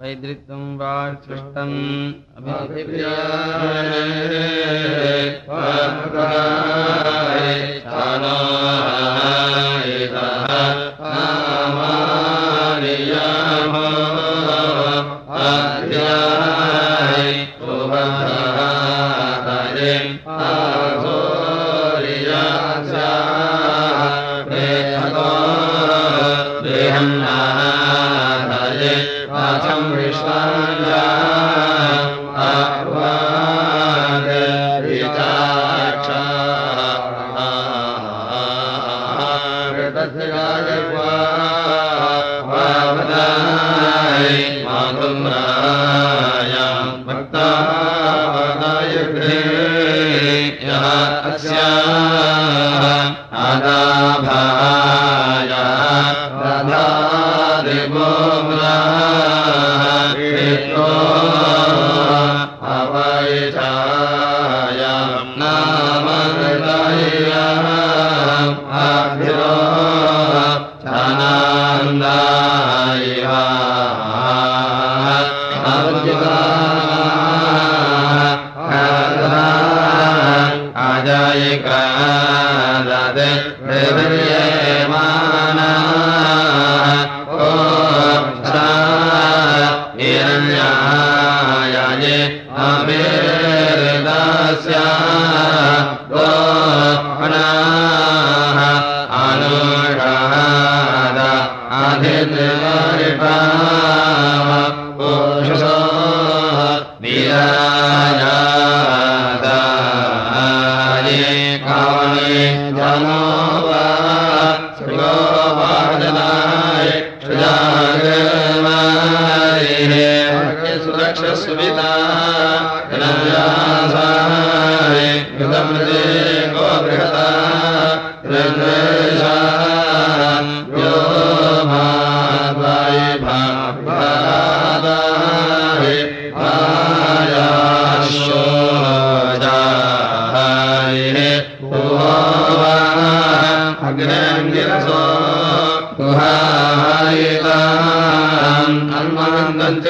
वैदृत्वम् सृष्टम्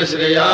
वा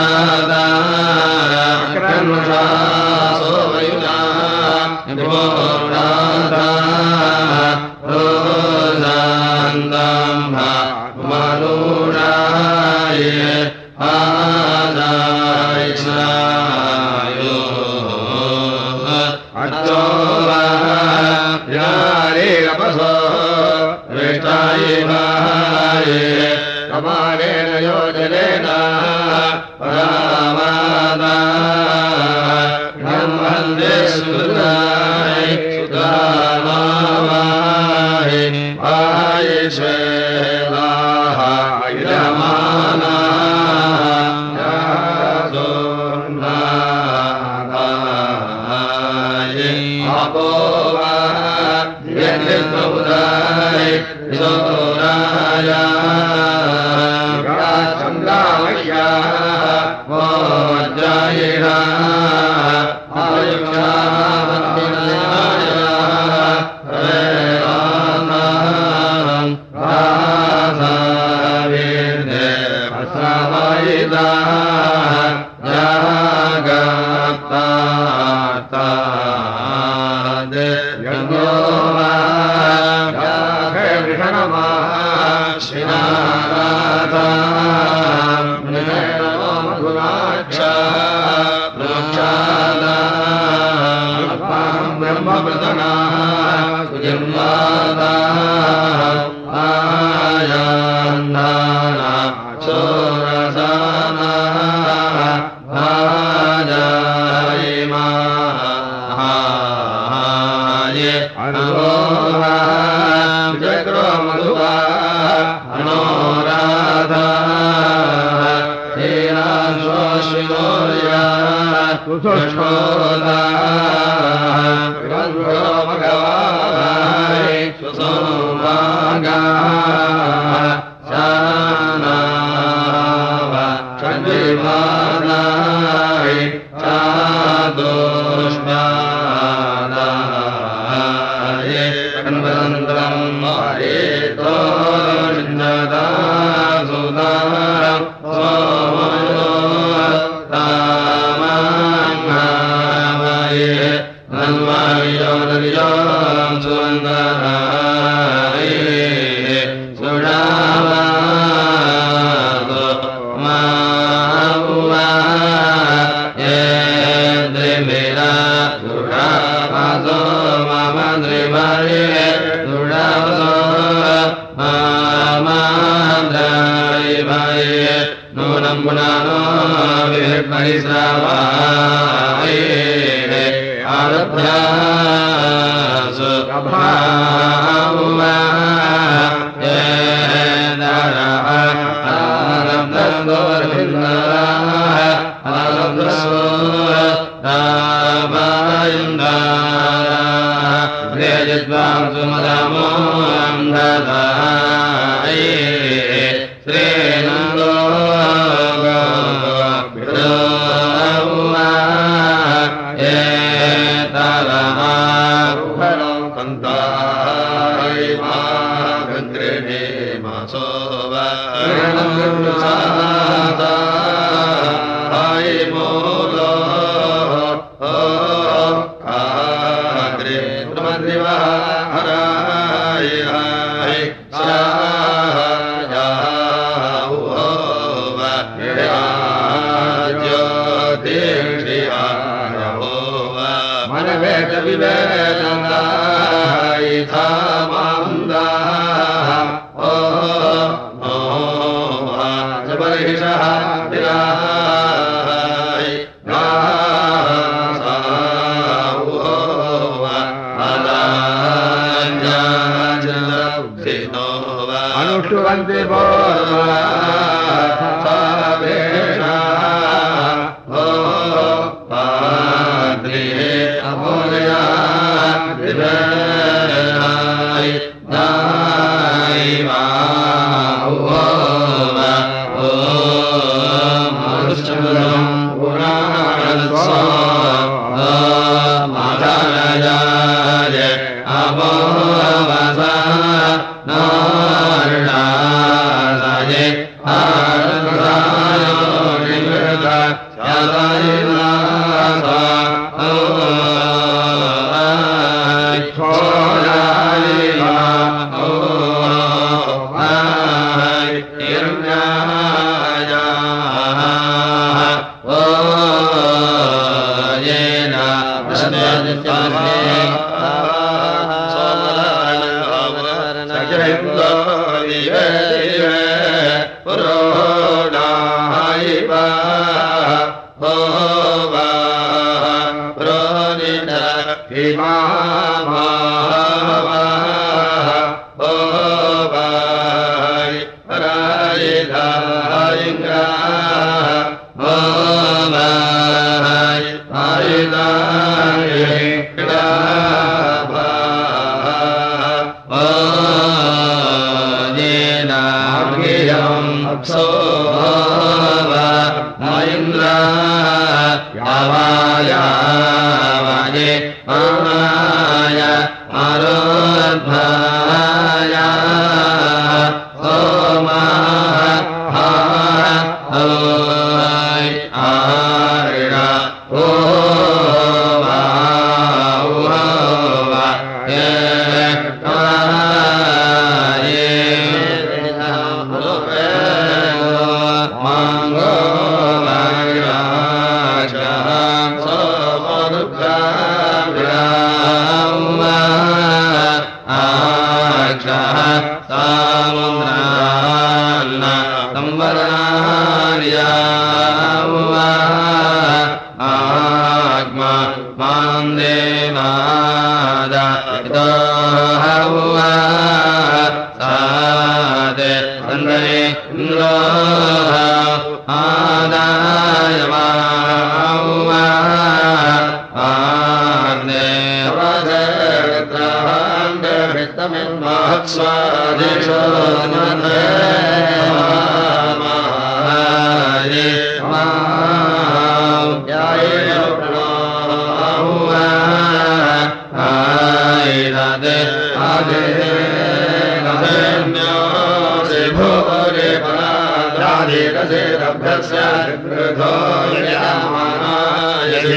Ah. वायिदाः अन्वा य सामुद्रान्न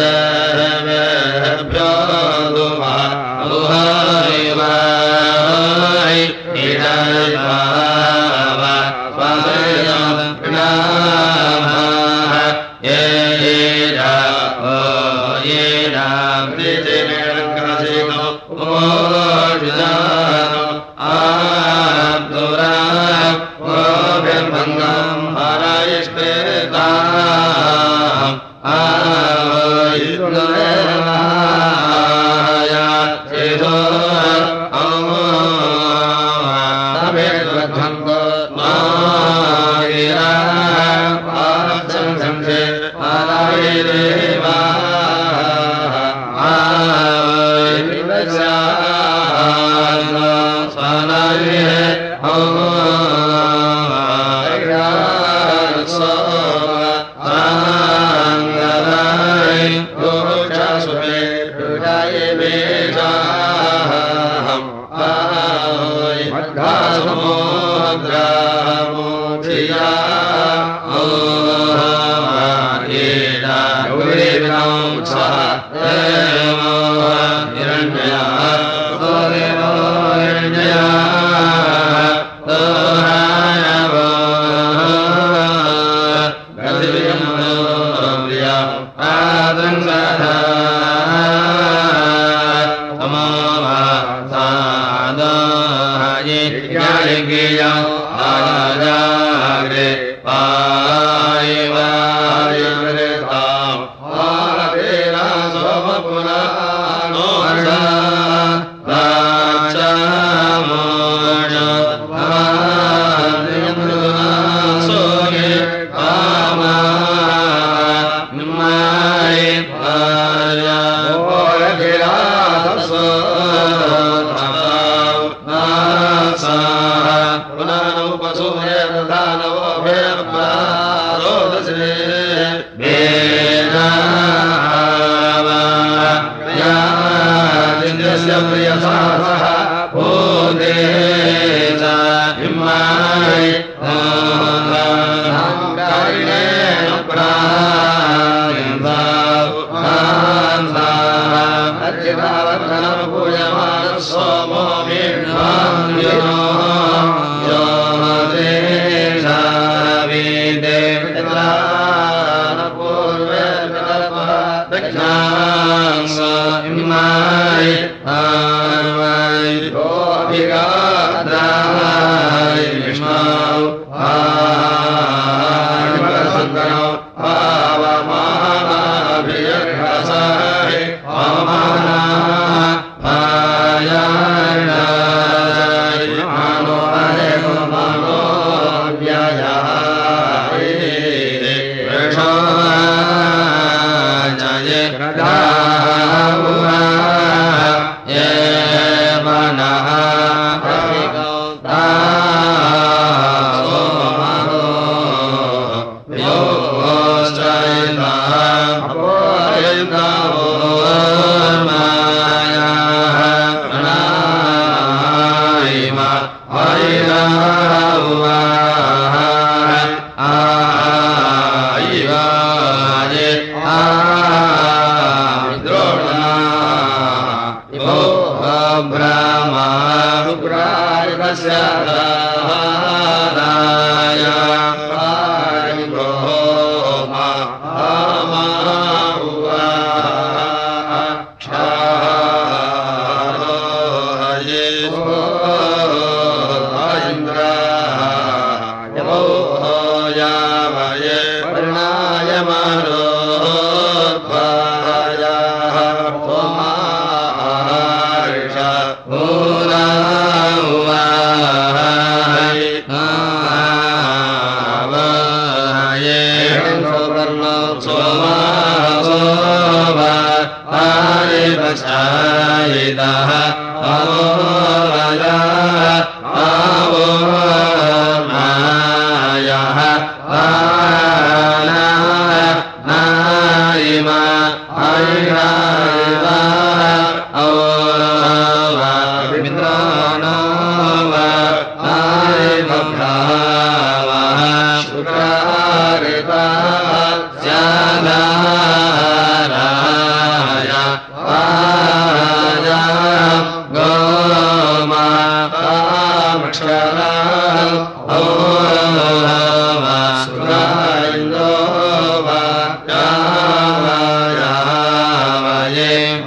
ذا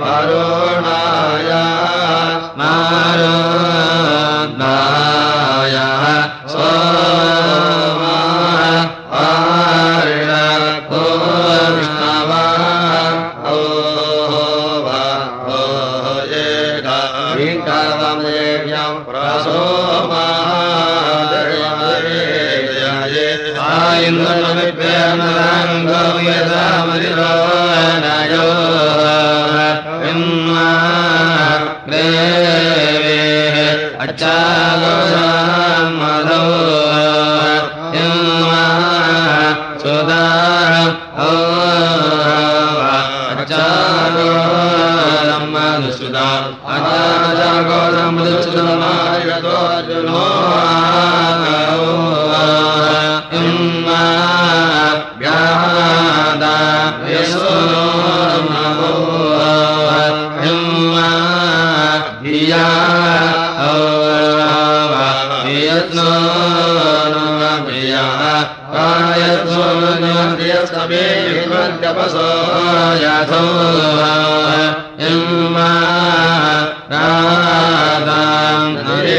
रो मारो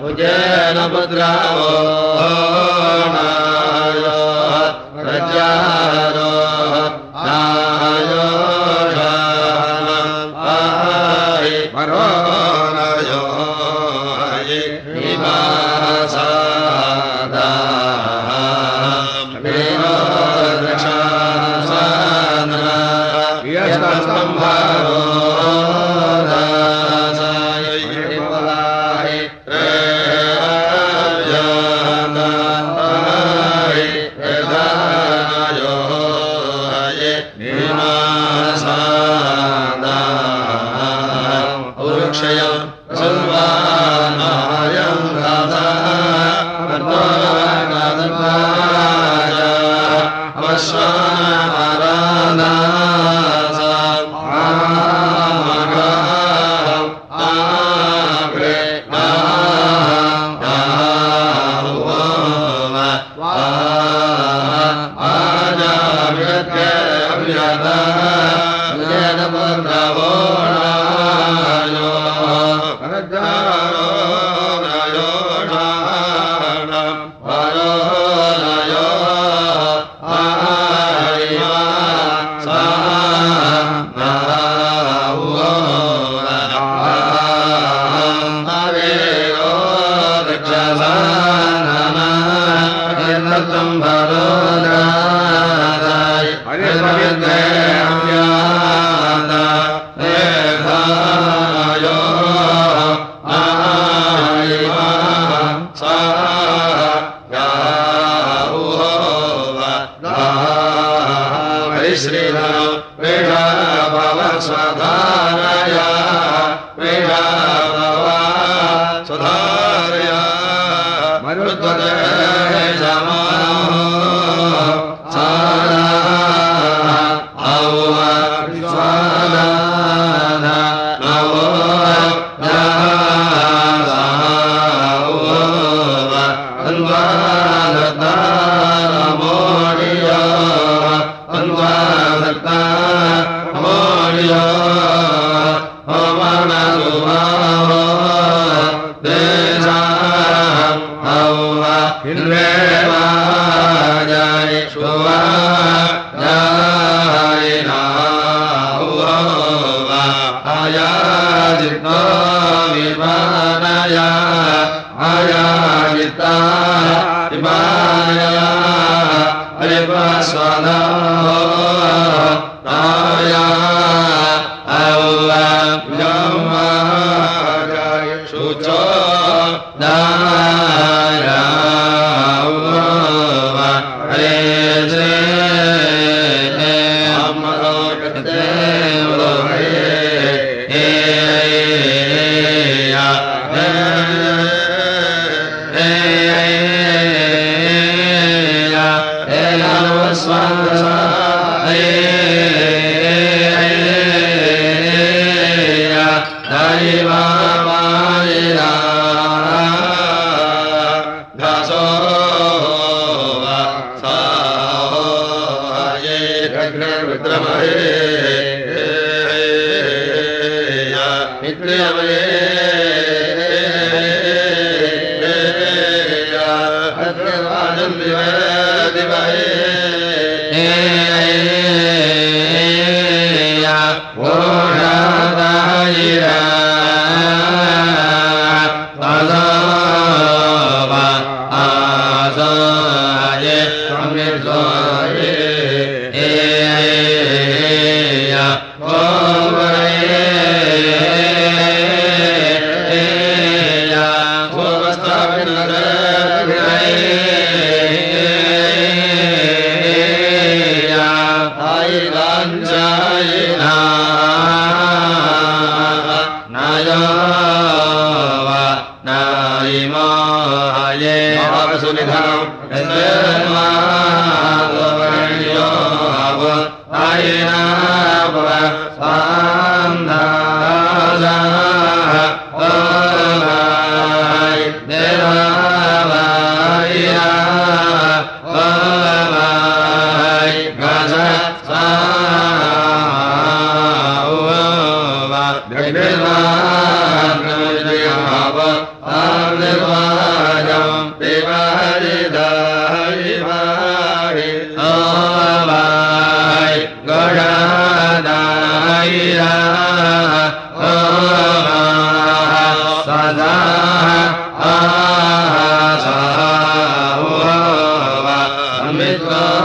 भुजेन पुत्रावो मुद्रा याजिता विमानया आयाजिता विमानया अयवा स्वादा ਨਾਨਕ mitra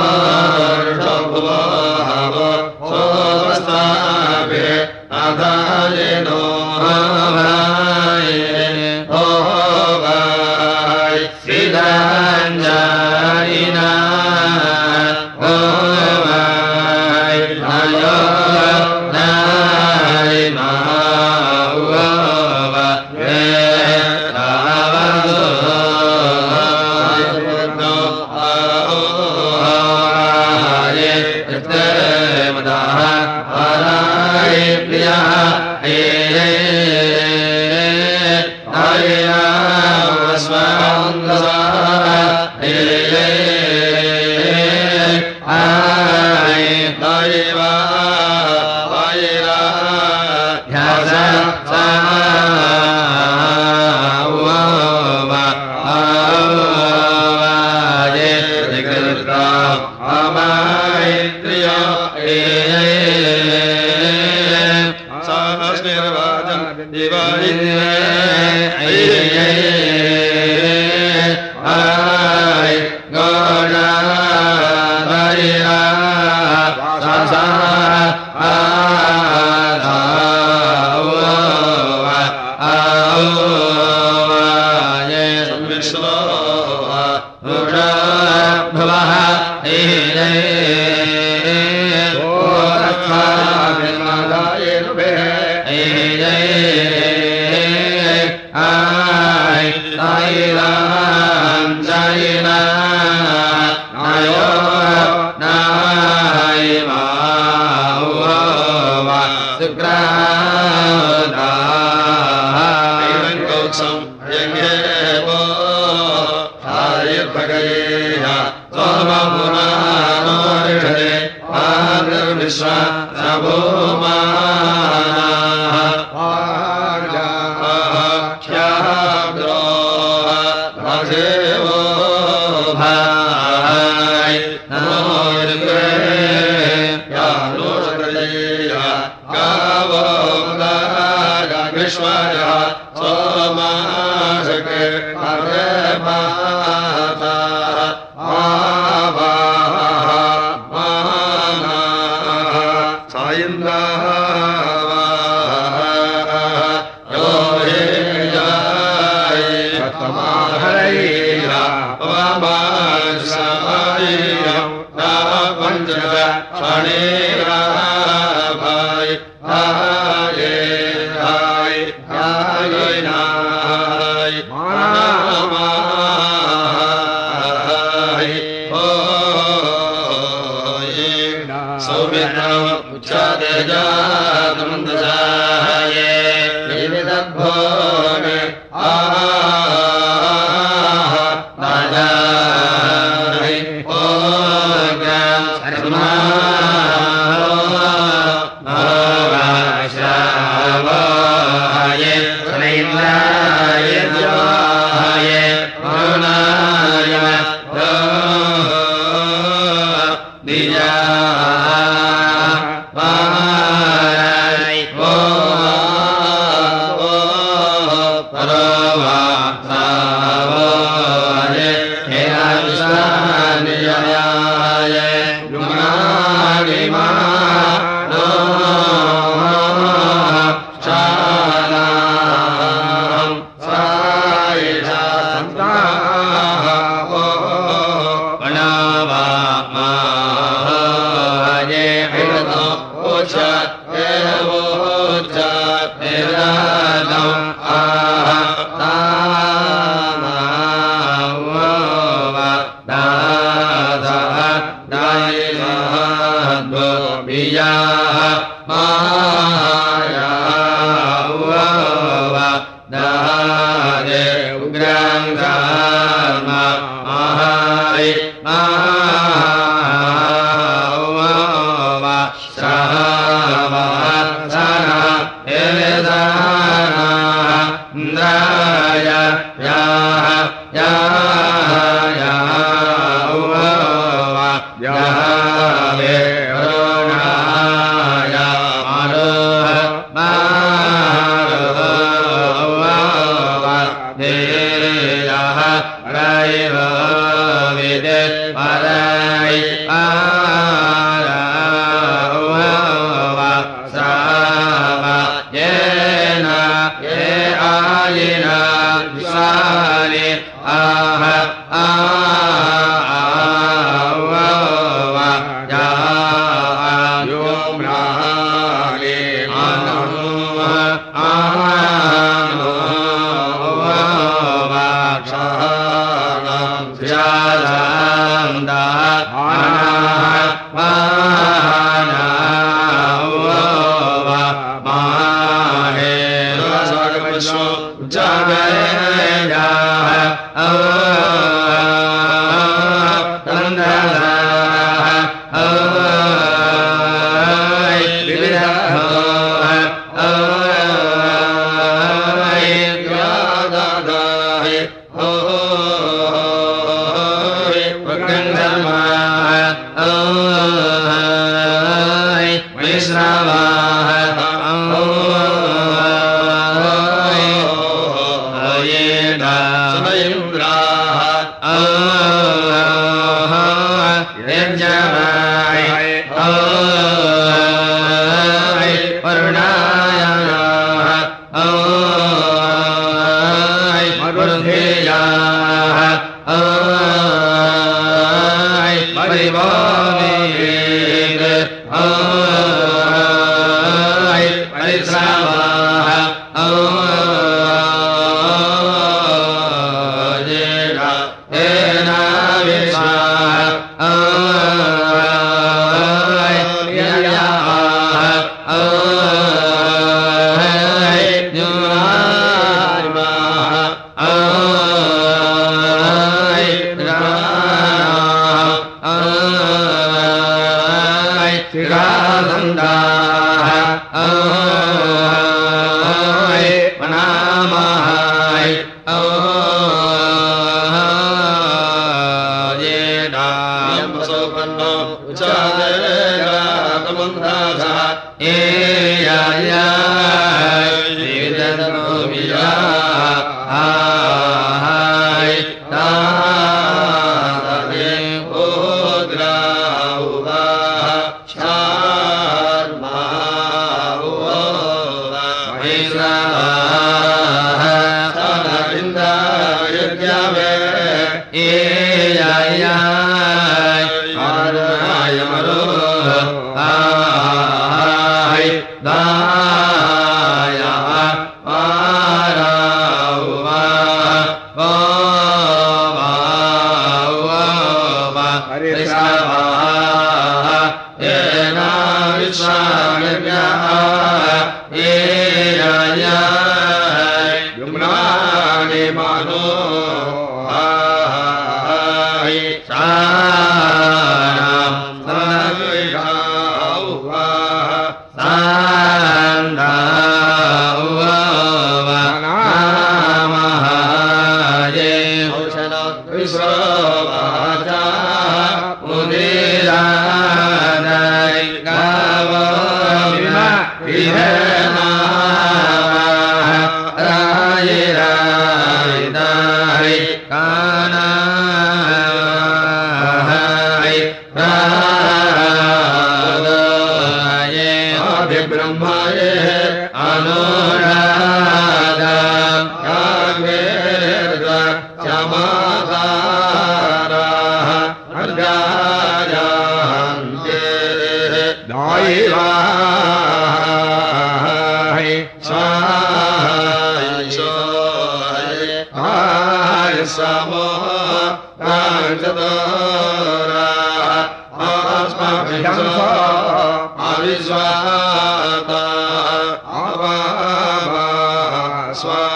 यन्ता